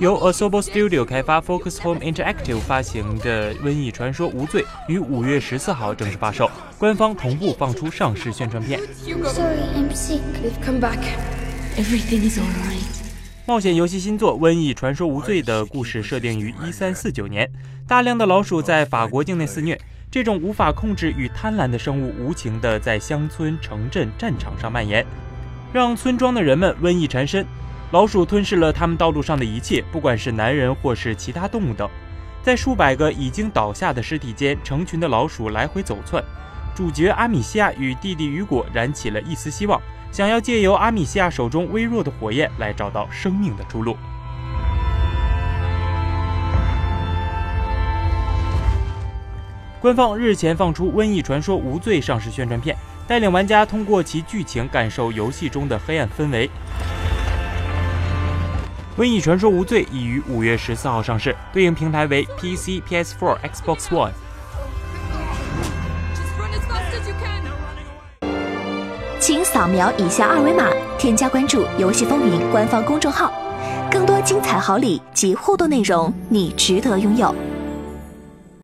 由 Asobo Studio 开发、Focus Home Interactive 发行的《瘟疫传说：无罪》于五月十四号正式发售，官方同步放出上市宣传片。Sorry, I'm sick. They've come back. Everything is alright. 冒险游戏新作《瘟疫传说：无罪》的故事设定于一三四九年，大量的老鼠在法国境内肆虐，这种无法控制与贪婪的生物无情地在乡村、城镇、战场上蔓延，让村庄的人们瘟疫缠身。老鼠吞噬了他们道路上的一切，不管是男人或是其他动物等。在数百个已经倒下的尸体间，成群的老鼠来回走窜。主角阿米西亚与弟弟雨果燃起了一丝希望，想要借由阿米西亚手中微弱的火焰来找到生命的出路。官方日前放出《瘟疫传说：无罪》上市宣传片，带领玩家通过其剧情感受游戏中的黑暗氛围。《瘟疫传说：无罪》已于五月十四号上市，对应平台为 PC、PS4、Xbox One。请扫描以下二维码，添加关注“游戏风云”官方公众号，更多精彩好礼及互动内容，你值得拥有。